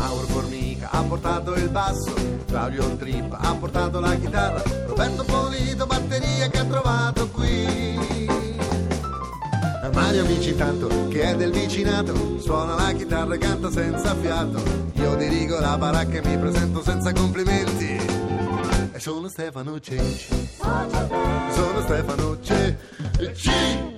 Mauro Formica ha portato il basso, Claudio Trip ha portato la chitarra, Roberto Polito batteria che ha trovato qui. Mario amici tanto che è del vicinato, suona la chitarra e canta senza fiato. Io dirigo la baracca e mi presento senza complimenti. E sono Stefano Cenci. Sono Stefano Cenci.